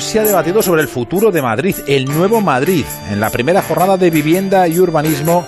se ha debatido sobre el futuro de Madrid, el nuevo Madrid, en la primera jornada de vivienda y urbanismo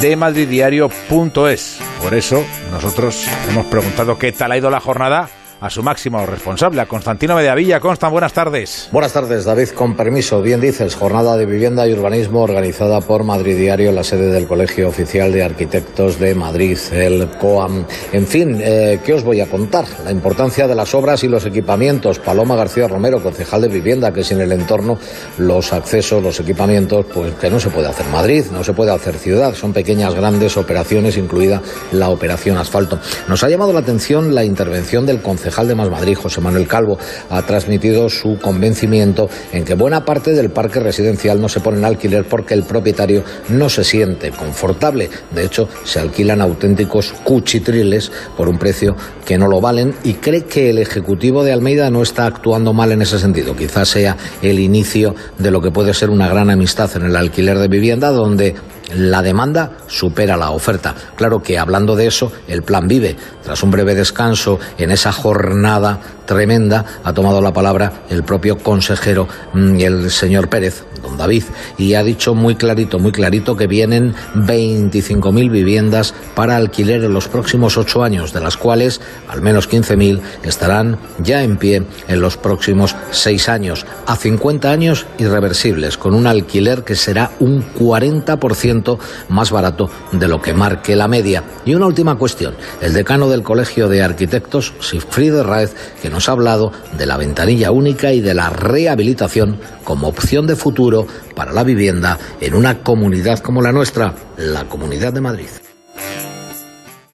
de madriddiario.es. Por eso nosotros hemos preguntado qué tal ha ido la jornada a su máximo responsable, a Constantino Mediavilla. Constan, buenas tardes. Buenas tardes, David. Con permiso, bien dices, jornada de vivienda y urbanismo organizada por Madrid Diario, la sede del Colegio Oficial de Arquitectos de Madrid, el COAM. En fin, eh, ¿qué os voy a contar? La importancia de las obras y los equipamientos. Paloma García Romero, concejal de vivienda, que sin el entorno, los accesos, los equipamientos, pues que no se puede hacer Madrid, no se puede hacer ciudad. Son pequeñas, grandes operaciones, incluida la operación asfalto. Nos ha llamado la atención la intervención del concejal concejal de Más Madrid, José Manuel Calvo, ha transmitido su convencimiento en que buena parte del parque residencial no se pone en alquiler porque el propietario no se siente confortable. De hecho, se alquilan auténticos cuchitriles por un precio que no lo valen y cree que el Ejecutivo de Almeida no está actuando mal en ese sentido. Quizás sea el inicio de lo que puede ser una gran amistad en el alquiler de vivienda donde la demanda supera la oferta. Claro que hablando de eso, el plan vive. Tras un breve descanso en esa jornada tremenda, ha tomado la palabra el propio consejero, mm, el señor Pérez, don David, y ha dicho muy clarito, muy clarito que vienen 25.000 viviendas para alquiler en los próximos ocho años, de las cuales al menos 15.000 estarán ya en pie en los próximos seis años, a 50 años irreversibles, con un alquiler que será un 40% más barato de lo que marque la media. Y una última cuestión, el decano del Colegio de Arquitectos, Sigfried Raez, que nos ha hablado de la ventanilla única y de la rehabilitación como opción de futuro para la vivienda en una comunidad como la nuestra, la Comunidad de Madrid.